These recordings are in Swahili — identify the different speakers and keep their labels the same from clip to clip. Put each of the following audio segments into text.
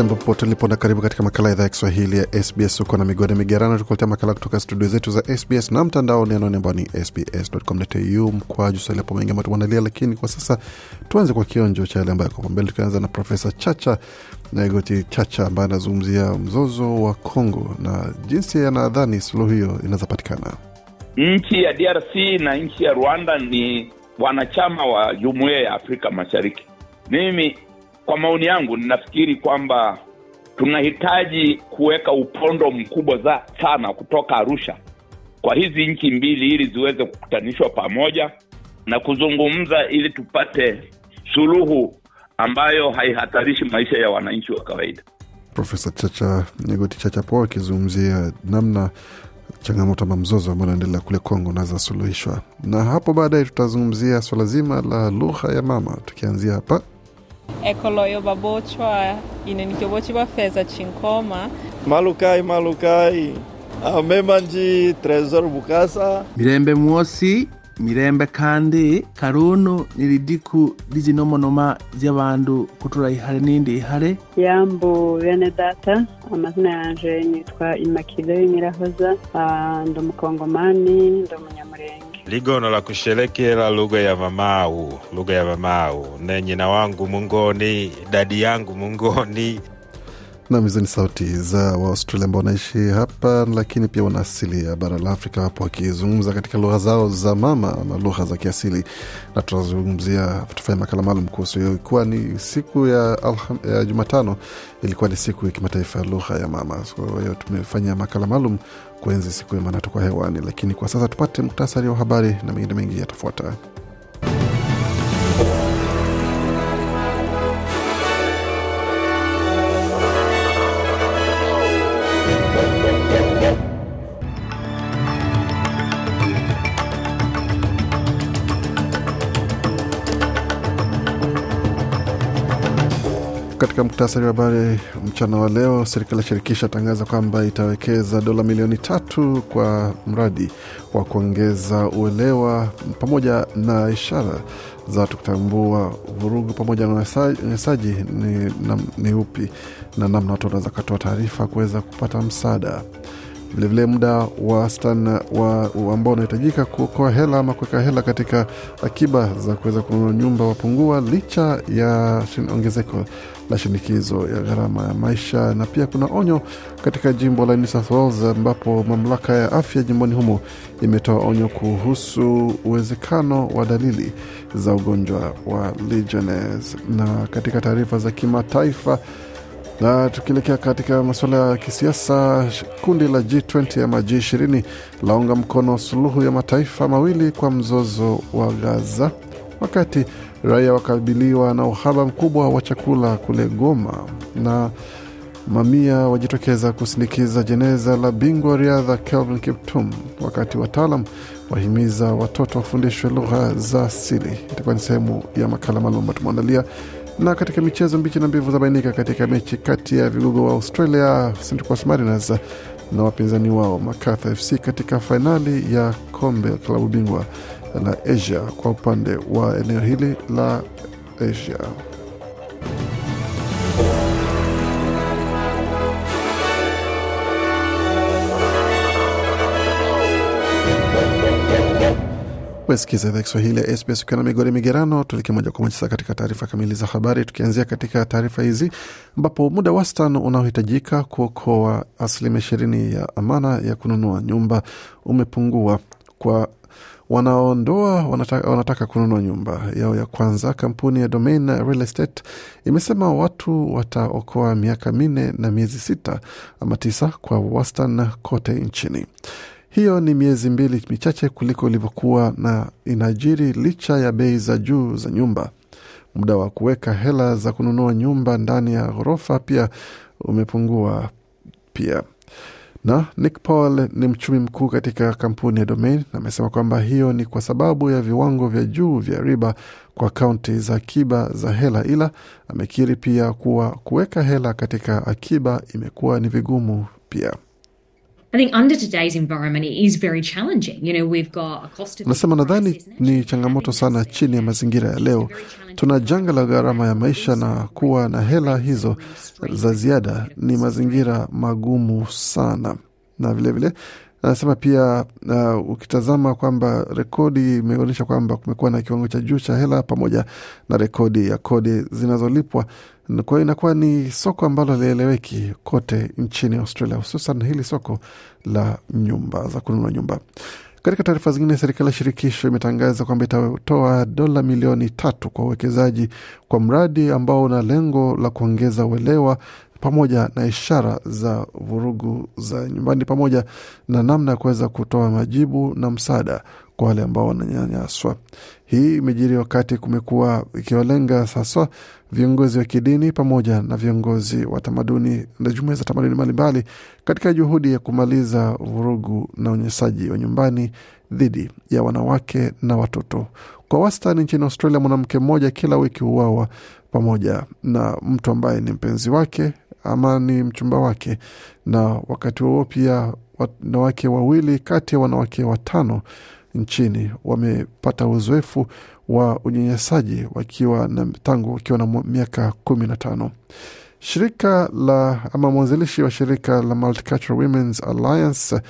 Speaker 1: Jambo popote ulipo na karibu katika makala idhaa ya Kiswahili ya SBS. Uko na migode migerano, tukuletea makala kutoka studio zetu za SBS na mtandao ni anwani ambao ni sbs.com.au mkwaju swahili hapo mengi ambayo tumeandalia, lakini kwa sasa tuanze kwa kionjo cha yale ambayo yako mbele, tukianza na Profesa Chacha Naigoti Chacha ambaye anazungumzia mzozo wa Congo na jinsi anadhani suluhu hiyo inaweza patikana.
Speaker 2: Nchi ya DRC na nchi ya Rwanda ni wanachama wa Jumuiya ya Afrika Mashariki. Mimi kwa maoni yangu ninafikiri kwamba tunahitaji kuweka upondo mkubwa za sana kutoka Arusha kwa hizi nchi mbili ili ziweze kukutanishwa pamoja na kuzungumza ili tupate suluhu ambayo haihatarishi maisha ya wananchi wa kawaida.
Speaker 1: Profesa Chacha Nyegoti Chacha po akizungumzia namna changamoto ama mzozo ambao unaendelea kule Kongo unaweza suluhishwa, na hapo baadaye tutazungumzia swala zima la lugha ya mama, tukianzia hapa
Speaker 3: ekoloyo babochwa inenikyobochi bafeza chinkoma.
Speaker 4: Malukai malukai. Amemanji tresor bukasa.
Speaker 5: Mirembe mwosi mirembe kandi karunu niridiku rizinomonoma z'abantu kutura ihare n'indi ihare.
Speaker 6: Yambu bene data amazina yanje nitwa imakile nyirahoza. Ah, ndi umukongomani ndi umunyamurenge
Speaker 7: ligono la kusherekela lugha ya mamau lugha ya mamau ne nyina wangu mungoni dadi yangu mungoni
Speaker 1: nam hizo ni sauti za Waaustralia ambao wanaishi hapa, lakini pia wana asili ya bara la Afrika, wapo wakizungumza katika lugha zao za mama na lugha za kiasili, na tutazungumzia, tutafanya makala maalum kuhusu hiyo, ikiwa ni siku ya, ya Jumatano ilikuwa ni siku ya kimataifa ya lugha ya mama. Kwa hiyo tumefanya makala maalum kuenzi siku hiyo, maana tuko hewani, lakini kwa sasa tupate muktasari wa habari na mengine mengi yatafuata. Katika muktasari wa habari mchana wa leo, serikali ya shirikisho atangaza kwamba itawekeza dola milioni tatu kwa mradi wa kuongeza uelewa pamoja na ishara za watu kutambua vurugu pamoja na unyanyasaji ni, ni upi na namna watu wanaweza katoa taarifa kuweza kupata msaada. Vilevile muda wa wastani wa wa ambao unahitajika kuokoa hela ama kuweka hela katika akiba za kuweza kununua nyumba wapungua licha ya ongezeko la shinikizo ya gharama ya maisha, na pia kuna onyo katika jimbo la New South Wales ambapo mamlaka ya afya jimboni humo imetoa onyo kuhusu uwezekano wa dalili za ugonjwa wa Legionnaires. Na katika taarifa za kimataifa na tukielekea katika masuala ya kisiasa, kundi la G20 ama G20 launga mkono suluhu ya mataifa mawili kwa mzozo wa Gaza, wakati raia wakabiliwa na uhaba mkubwa wa chakula kule Goma, na mamia wajitokeza kusindikiza jeneza la bingwa riadha Kelvin Kiptum, wakati wataalam wahimiza watoto wafundishwe lugha za asili. Itakuwa ni sehemu ya makala maalum tumeandalia na katika michezo mbichi na mbivu zabainika katika mechi kati ya vigogo wa Australia Central Coast Mariners na wapinzani wao Macarthur FC katika fainali ya kombe la klabu bingwa la Asia kwa upande wa eneo hili la Asia. Wasikiza idhaa Kiswahili ya SBS ukiwa na migori migerano. Tuelekee moja kwa moja sasa katika taarifa kamili za habari, tukianzia katika taarifa hizi ambapo muda wastan unaohitajika kuokoa asilimia ishirini ya amana ya kununua nyumba umepungua kwa wanaondoa wanataka, wanataka kununua nyumba yao ya kwanza. Kampuni ya Domain Real Estate imesema watu wataokoa miaka minne na miezi sita ama tisa kwa wastan kote nchini. Hiyo ni miezi mbili michache kuliko ilivyokuwa na inajiri licha ya bei za juu za nyumba. muda wa kuweka hela za kununua nyumba ndani ya ghorofa pia umepungua pia na Nick Paul ni mchumi mkuu katika kampuni ya Domain na amesema kwamba hiyo ni kwa sababu ya viwango vya juu vya riba kwa akaunti za akiba za hela, ila amekiri pia kuwa kuweka hela katika akiba imekuwa ni vigumu pia. Anasema nadhani ni changamoto sana chini ya mazingira ya leo. Tuna janga la gharama ya maisha na kuwa na hela hizo za ziada. Ni mazingira magumu sana, na vilevile vile, anasema pia uh, ukitazama kwamba rekodi imeonyesha kwamba kumekuwa na kiwango cha juu cha hela pamoja na rekodi ya kodi zinazolipwa. Kwa hiyo inakuwa ni soko ambalo lieleweki kote nchini Australia, hususan hili soko la nyumba za kununua nyumba. Katika taarifa zingine, serikali ya shirikisho imetangaza kwamba itatoa dola milioni tatu kwa uwekezaji kwa mradi ambao una lengo la kuongeza uelewa pamoja na ishara za vurugu za nyumbani pamoja na namna ya kuweza kutoa majibu na msaada kwa wale ambao wananyanyaswa. Hii imejiri wakati kumekuwa ikiwalenga haswa viongozi wa kidini pamoja na viongozi wa tamaduni na jumuia za tamaduni mbalimbali katika juhudi ya kumaliza vurugu na unyanyasaji wa nyumbani dhidi ya wanawake na watoto. Kwa wastani nchini Australia, mwanamke mmoja kila wiki huuawa pamoja na mtu ambaye ni mpenzi wake ama ni mchumba wake, na wakati huo pia wanawake wawili kati ya wanawake watano nchini wamepata uzoefu wa unyanyasaji wakiwa na tangu wakiwa na miaka kumi na tano. Shirika la ama mwanzilishi wa shirika la Multicultural Women's Alliance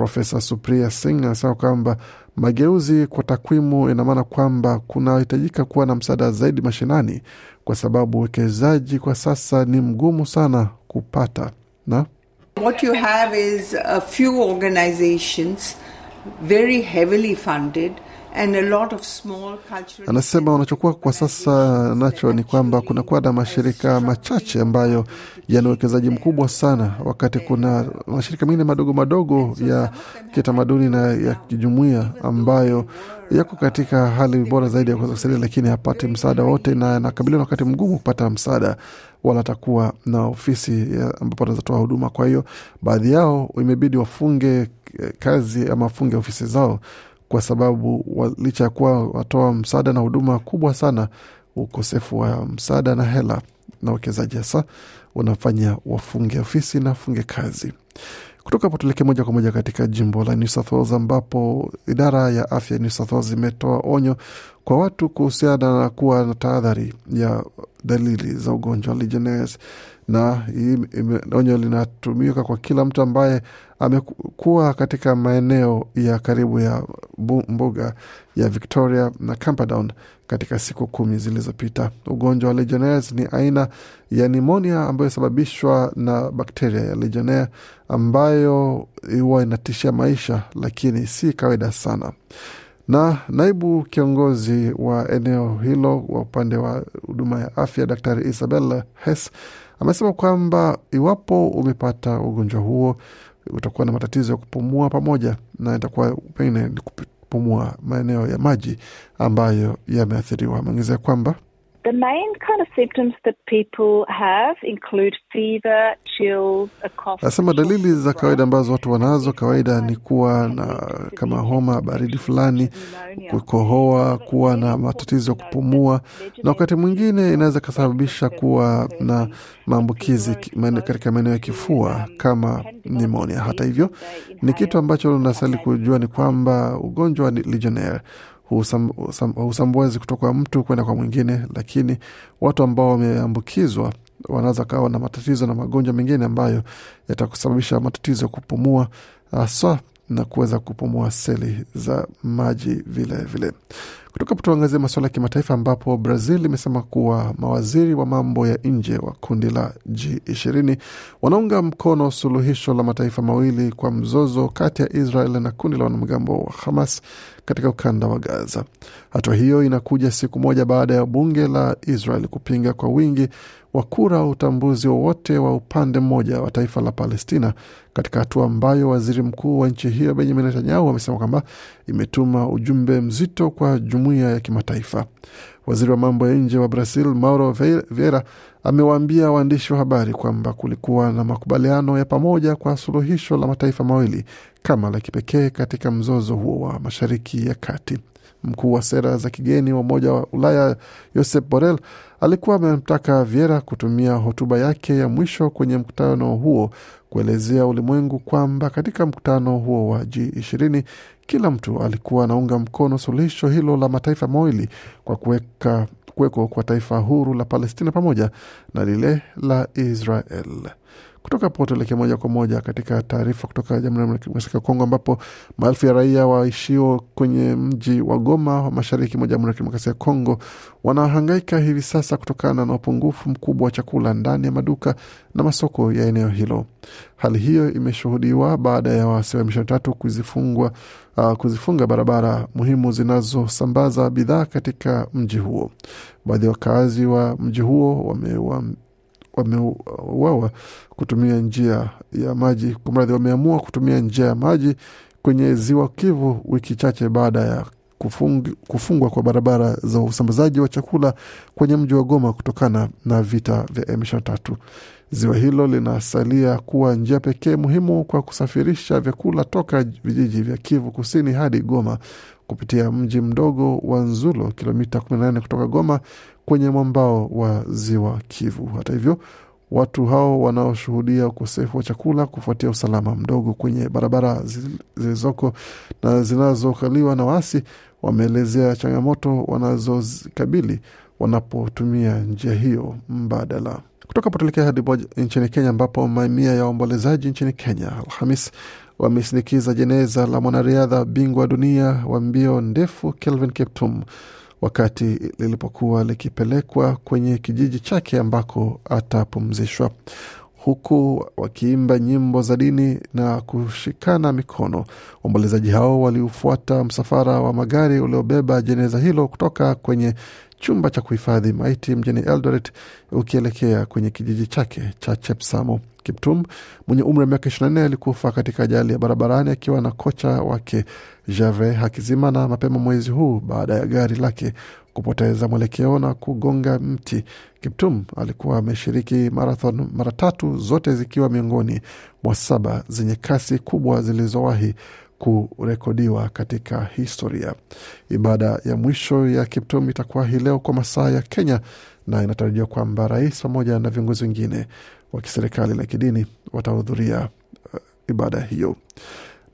Speaker 1: Profesa Supriya Singh anasema kwamba mageuzi kwa takwimu ina maana kwamba kunahitajika kuwa na msaada zaidi mashinani, kwa sababu uwekezaji kwa sasa ni mgumu sana kupata na?
Speaker 8: What you have is a few organizations very heavily funded and a lot of small cultural
Speaker 1: Anasema wanachokuwa kwa sasa nacho ni kwamba kunakuwa na mashirika machache ambayo yana uwekezaji mkubwa sana, wakati kuna mashirika mengine madogo madogo ya kitamaduni na ya kijumuia ambayo yako katika hali bora zaidi ya kuweza kusaidia, lakini hapati msaada wote na anakabiliwa na wakati mgumu kupata msaada wala atakuwa na ofisi ambapo anaweza toa huduma. Kwa hiyo baadhi yao imebidi wafunge kazi ama wafunge ofisi zao kwa sababu licha ya kuwa watoa msaada na huduma kubwa sana, ukosefu wa msaada na hela na uwekezaji hasa unafanya wafunge ofisi na wafunge kazi. Kutoka hapo tuelekee moja kwa moja katika jimbo la New South Wales ambapo idara ya afya ya New South Wales imetoa onyo kwa watu kuhusiana na kuwa na tahadhari ya dalili za ugonjwa wa Legionnaires, na hii onyo linatumika kwa kila mtu ambaye amekuwa katika maeneo ya karibu ya mbuga ya Victoria na Camperdown katika siku kumi zilizopita. Ugonjwa wa Legionnaires ni aina ya nimonia ambayo inasababishwa na bakteria ya Legionnaire ambayo huwa inatishia maisha, lakini si kawaida sana. Na naibu kiongozi wa eneo hilo wa upande wa huduma ya afya Daktari Isabel Hess amesema kwamba iwapo umepata ugonjwa huo utakuwa na matatizo ya kupumua pamoja na itakuwa pengine kupumua maeneo ya maji ambayo yameathiriwa. Ameongezea kwamba
Speaker 9: The main kind of symptoms that people have include fever, chills, a cough.
Speaker 1: Nasema dalili za kawaida ambazo watu wanazo kawaida ni kuwa na kama homa, baridi fulani, kukohoa, kuwa na matatizo ya kupumua, na wakati mwingine inaweza kasababisha kuwa na maambukizi katika maeneo ya kifua kama nimonia. Hata hivyo, ni kitu ambacho unastahili kujua ni kwamba ugonjwa wa Legionnaire husambwazi kutoka kwa mtu kwenda kwa mwingine, lakini watu ambao wameambukizwa wanaweza kawa na matatizo na magonjwa mengine ambayo yatakusababisha matatizo ya kupumua haswa na kuweza kupumua seli za maji vilevile vile. Kutoka tuangazie masuala ya kimataifa ambapo Brazil imesema kuwa mawaziri wa mambo ya nje wa kundi la G20 wanaunga mkono suluhisho la mataifa mawili kwa mzozo kati ya Israel na kundi la wanamgambo wa Hamas katika ukanda wa Gaza. Hatua hiyo inakuja siku moja baada ya bunge la Israel kupinga kwa wingi wa kura wa utambuzi wowote wa, upande mmoja wa taifa la Palestina, katika hatua ambayo waziri mkuu wa nchi hiyo Benjamin Netanyahu amesema kwamba imetuma ujumbe mzito kwa jumuiya ya kimataifa. Waziri wa mambo ya nje wa Brazil Mauro Vieira amewaambia waandishi wa habari kwamba kulikuwa na makubaliano ya pamoja kwa suluhisho la mataifa mawili kama la kipekee katika mzozo huo wa Mashariki ya Kati. Mkuu wa sera za kigeni wa Umoja wa Ulaya Josep Borrell alikuwa amemtaka Viera kutumia hotuba yake ya mwisho kwenye mkutano huo kuelezea ulimwengu kwamba katika mkutano huo wa G20 kila mtu alikuwa anaunga mkono suluhisho hilo la mataifa mawili kwa kuweka kuweko kwa taifa huru la Palestina pamoja na lile la Israel. Kutoka hapo tuelekee moja kwa moja katika taarifa kutoka Jamhuri ya Kongo, ambapo maelfu ya raia waishio kwenye mji wa Goma wa mashariki mwa Jamhuri ya Kidemokrasia ya Kongo wanahangaika hivi sasa kutokana na upungufu mkubwa wa chakula ndani ya maduka na masoko ya eneo hilo. Hali hiyo imeshuhudiwa baada ya waasi wa M23 kuzifungwa uh, kuzifunga barabara muhimu zinazosambaza bidhaa katika mji huo. Baadhi ya wakazi wa mji huo wamewa wameuawa kutumia njia ya maji kumradhi, wameamua kutumia njia ya maji kwenye ziwa Kivu wiki chache baada ya kufung, kufungwa kwa barabara za usambazaji wa chakula kwenye mji wa Goma kutokana na vita vya M23. Ziwa hilo linasalia kuwa njia pekee muhimu kwa kusafirisha vyakula toka vijiji vya Kivu kusini hadi Goma kupitia mji mdogo wa Nzulo, kilomita 18 kutoka Goma kwenye mwambao wa ziwa Kivu. Hata hivyo, watu hao wanaoshuhudia ukosefu wa chakula kufuatia usalama mdogo kwenye barabara zilizoko na zinazokaliwa na waasi wameelezea changamoto wanazozikabili wanapotumia njia hiyo mbadala. Kutoka potolekea hadi nchini Kenya, ambapo mamia ya waombolezaji nchini Kenya Alhamis wamesindikiza jeneza la mwanariadha bingwa dunia wa mbio ndefu Kelvin Kiptum wakati lilipokuwa likipelekwa kwenye kijiji chake ambako atapumzishwa huku wakiimba nyimbo za dini na kushikana mikono. Waombolezaji hao waliufuata msafara wa magari uliobeba jeneza hilo kutoka kwenye chumba cha kuhifadhi maiti mjini Eldoret ukielekea kwenye kijiji chake cha Chepsamo. Kiptum mwenye umri wa miaka 24 alikufa katika ajali ya barabarani akiwa na kocha wake Jave Hakizimana mapema mwezi huu baada ya gari lake kupoteza mwelekeo na kugonga mti. Kiptum alikuwa ameshiriki marathon mara tatu, zote zikiwa miongoni mwa saba zenye kasi kubwa zilizowahi kurekodiwa katika historia. Ibada ya mwisho ya Kiptum itakuwa hii leo kwa masaa ya Kenya, na inatarajiwa kwamba rais pamoja na viongozi wengine wa kiserikali na kidini watahudhuria uh, ibada hiyo.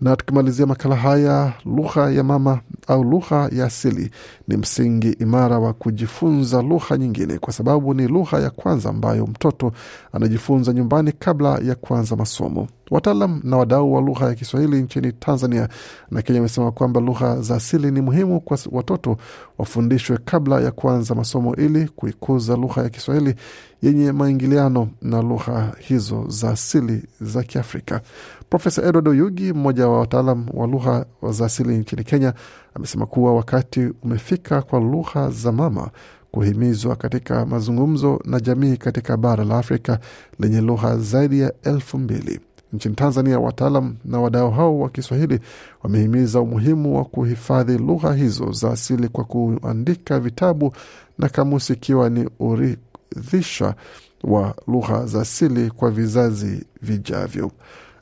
Speaker 1: Na tukimalizia makala haya, lugha ya mama au lugha ya asili ni msingi imara wa kujifunza lugha nyingine, kwa sababu ni lugha ya kwanza ambayo mtoto anajifunza nyumbani kabla ya kuanza masomo. Wataalam na wadau wa lugha ya Kiswahili nchini Tanzania na Kenya wamesema kwamba lugha za asili ni muhimu kwa watoto wafundishwe kabla ya kuanza masomo ili kuikuza lugha ya Kiswahili yenye maingiliano na lugha hizo za asili za Kiafrika. Profesa Edward Oyugi, mmoja wa wataalam wa lugha za asili nchini Kenya, amesema kuwa wakati umefika kwa lugha za mama kuhimizwa katika mazungumzo na jamii katika bara la Afrika lenye lugha zaidi ya elfu mbili. Nchini Tanzania, wataalam na wadau hao wa Kiswahili wamehimiza umuhimu wa kuhifadhi lugha hizo za asili kwa kuandika vitabu na kamusi, ikiwa ni uridhisha wa lugha za asili kwa vizazi vijavyo.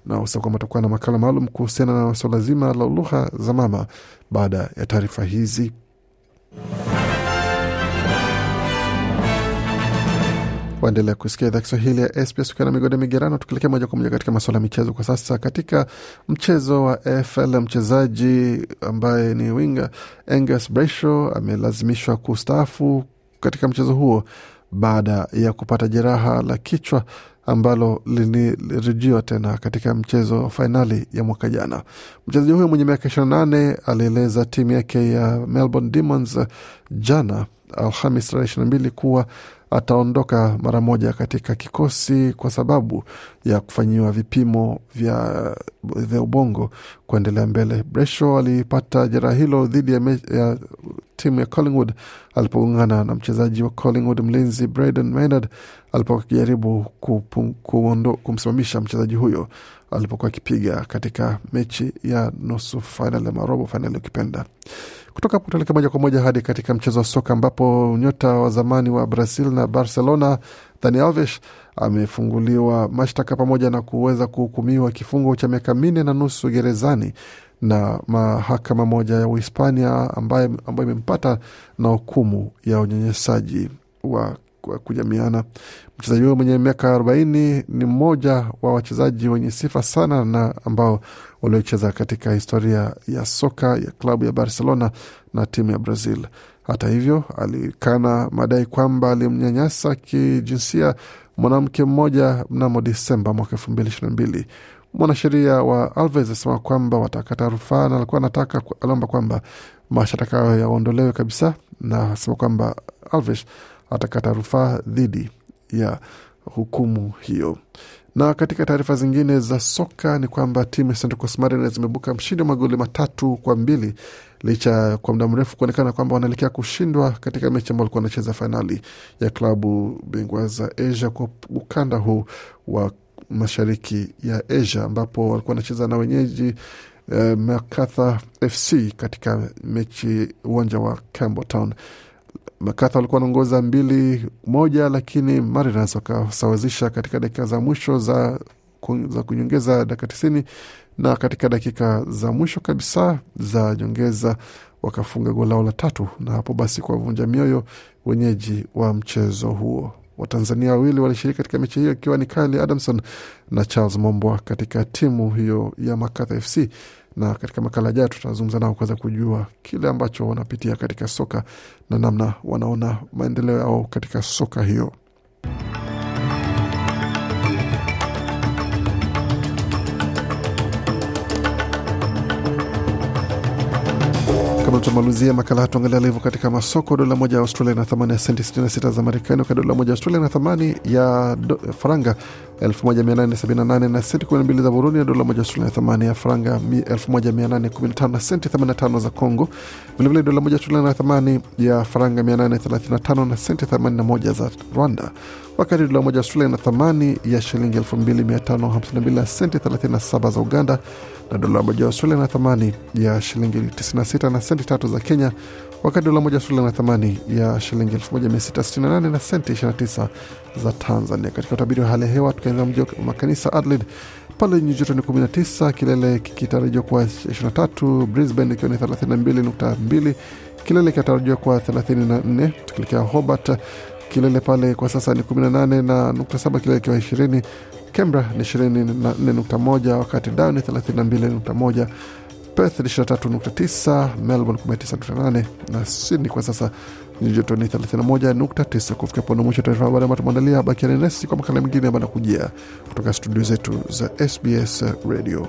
Speaker 1: Na usakwamba tutakuwa na makala maalum kuhusiana na swala zima la lugha za mama baada ya taarifa hizi. Waendelea kusikia idhaa Kiswahili ya SBS ukiwa na migode migerano, tukielekea moja kwa moja katika masuala ya michezo kwa sasa. Katika mchezo wa AFL, mchezaji ambaye ni winga Angus Brayshaw amelazimishwa kustaafu katika mchezo huo baada ya kupata jeraha la kichwa ambalo lilirudiwa tena katika mchezo wa fainali ya mwaka jana. Mchezaji huyo mwenye miaka 28 alieleza timu yake ya Melbourne Demons jana Alhamis tarehe 22 kuwa ataondoka mara moja katika kikosi kwa sababu ya kufanyiwa vipimo vya, vya ubongo kuendelea mbele. Bresho alipata jeraha hilo dhidi ya, ya timu ya Collingwood alipoungana na mchezaji wa Collingwood mlinzi Braden Maynard alipokuwa akijaribu kumsimamisha mchezaji huyo alipokuwa akipiga katika mechi ya nusu fainali ama robo fainali ukipenda. Kutoka hapo tuelekea moja kwa moja hadi katika mchezo wa soka ambapo nyota wa zamani wa Brazil na Barcelona Dani Alves amefunguliwa mashtaka pamoja na kuweza kuhukumiwa kifungo cha miaka minne na nusu gerezani na mahakama moja ya Uhispania ambayo imempata na hukumu ya unyanyasaji wa kujamiana. Mchezaji huyo mwenye miaka arobaini ni mmoja wa wachezaji wenye sifa sana na ambao waliocheza katika historia ya soka ya klabu ya Barcelona na timu ya Brazil. Hata hivyo, alikana madai kwamba alimnyanyasa kijinsia mwanamke mmoja mnamo Disemba mwaka elfu mbili ishirini na mbili. Mwanasheria wa Alves asema kwamba watakata rufaa na alikuwa anataka aliomba kwamba mashtaka hayo yaondolewe kabisa, na asema kwamba Alves atakata rufaa dhidi ya hukumu hiyo. Na katika taarifa zingine za soka ni kwamba timu ya Central Coast Mariners zimebuka mshindi wa magoli matatu kwa mbili licha kwa muda mrefu kuonekana kwamba wanaelekea kushindwa katika mechi ambao walikuwa wanacheza fainali ya klabu bingwa za Asia kwa ukanda huu wa mashariki ya Asia ambapo walikuwa wanacheza na wenyeji eh, Macarthur FC katika mechi uwanja wa Campbelltown. Macarthur walikuwa wanaongoza mbili moja, lakini Mariners wakasawazisha katika dakika za mwisho za, za kunyongeza dakika tisini na katika dakika za mwisho kabisa za nyongeza wakafunga goli lao la tatu, na hapo basi kuwavunja mioyo wenyeji wa mchezo huo. Watanzania wawili walishiriki katika mechi hiyo ikiwa ni Kyle Adamson na Charles Mombwa katika timu hiyo ya Macarthur FC na katika makala jayo tutazungumza nao kuweza kujua kile ambacho wanapitia katika soka na namna wanaona maendeleo yao katika soka hiyo. Kabla tumalizia makala haya, tuangalia levo katika masoko. Dola moja ya Australia na thamani ya senti 66 za Marekani, wakati dola moja ya Australia na thamani ya faranga 1878 na senti 12 za Burundi, na dola moja ya Australia na thamani ya faranga 1815 na senti 85 za Congo. Vilevile dola moja ya Australia na thamani ya faranga 835 na senti 81 za Rwanda, wakati dola moja Australia na thamani ya shilingi 2552 na senti 37 za Uganda na dola moja Australia na thamani ya shilingi 96 na senti tatu za Kenya, wakati dola moja Australia na thamani ya shilingi 1668 na senti 29 za Tanzania. Katika utabiri wa hali ya hewa, tukianza mji wa makanisa Adelaide pale nyuzi joto ni 19, kilele kikitarajiwa kuwa 23, Brisbane ikiwa ni 32.2, kilele kinatarajiwa kuwa 34. Tukielekea Hobart, kilele pale kwa sasa ni 18 na nukta saba, kilele kiwa 20 Canberra ni 24.1 wakati Darwin ni 32.1, Perth ni 23.9, Melbourne 19.8 na Sydney kwa sasa nyuzi joto ni 31.9. Kufikia pone mwisho taarifa habari ambayo tumeandalia. Bakiani nasi kwa makala mengine ambayo nakujia kutoka studio zetu za SBS Radio.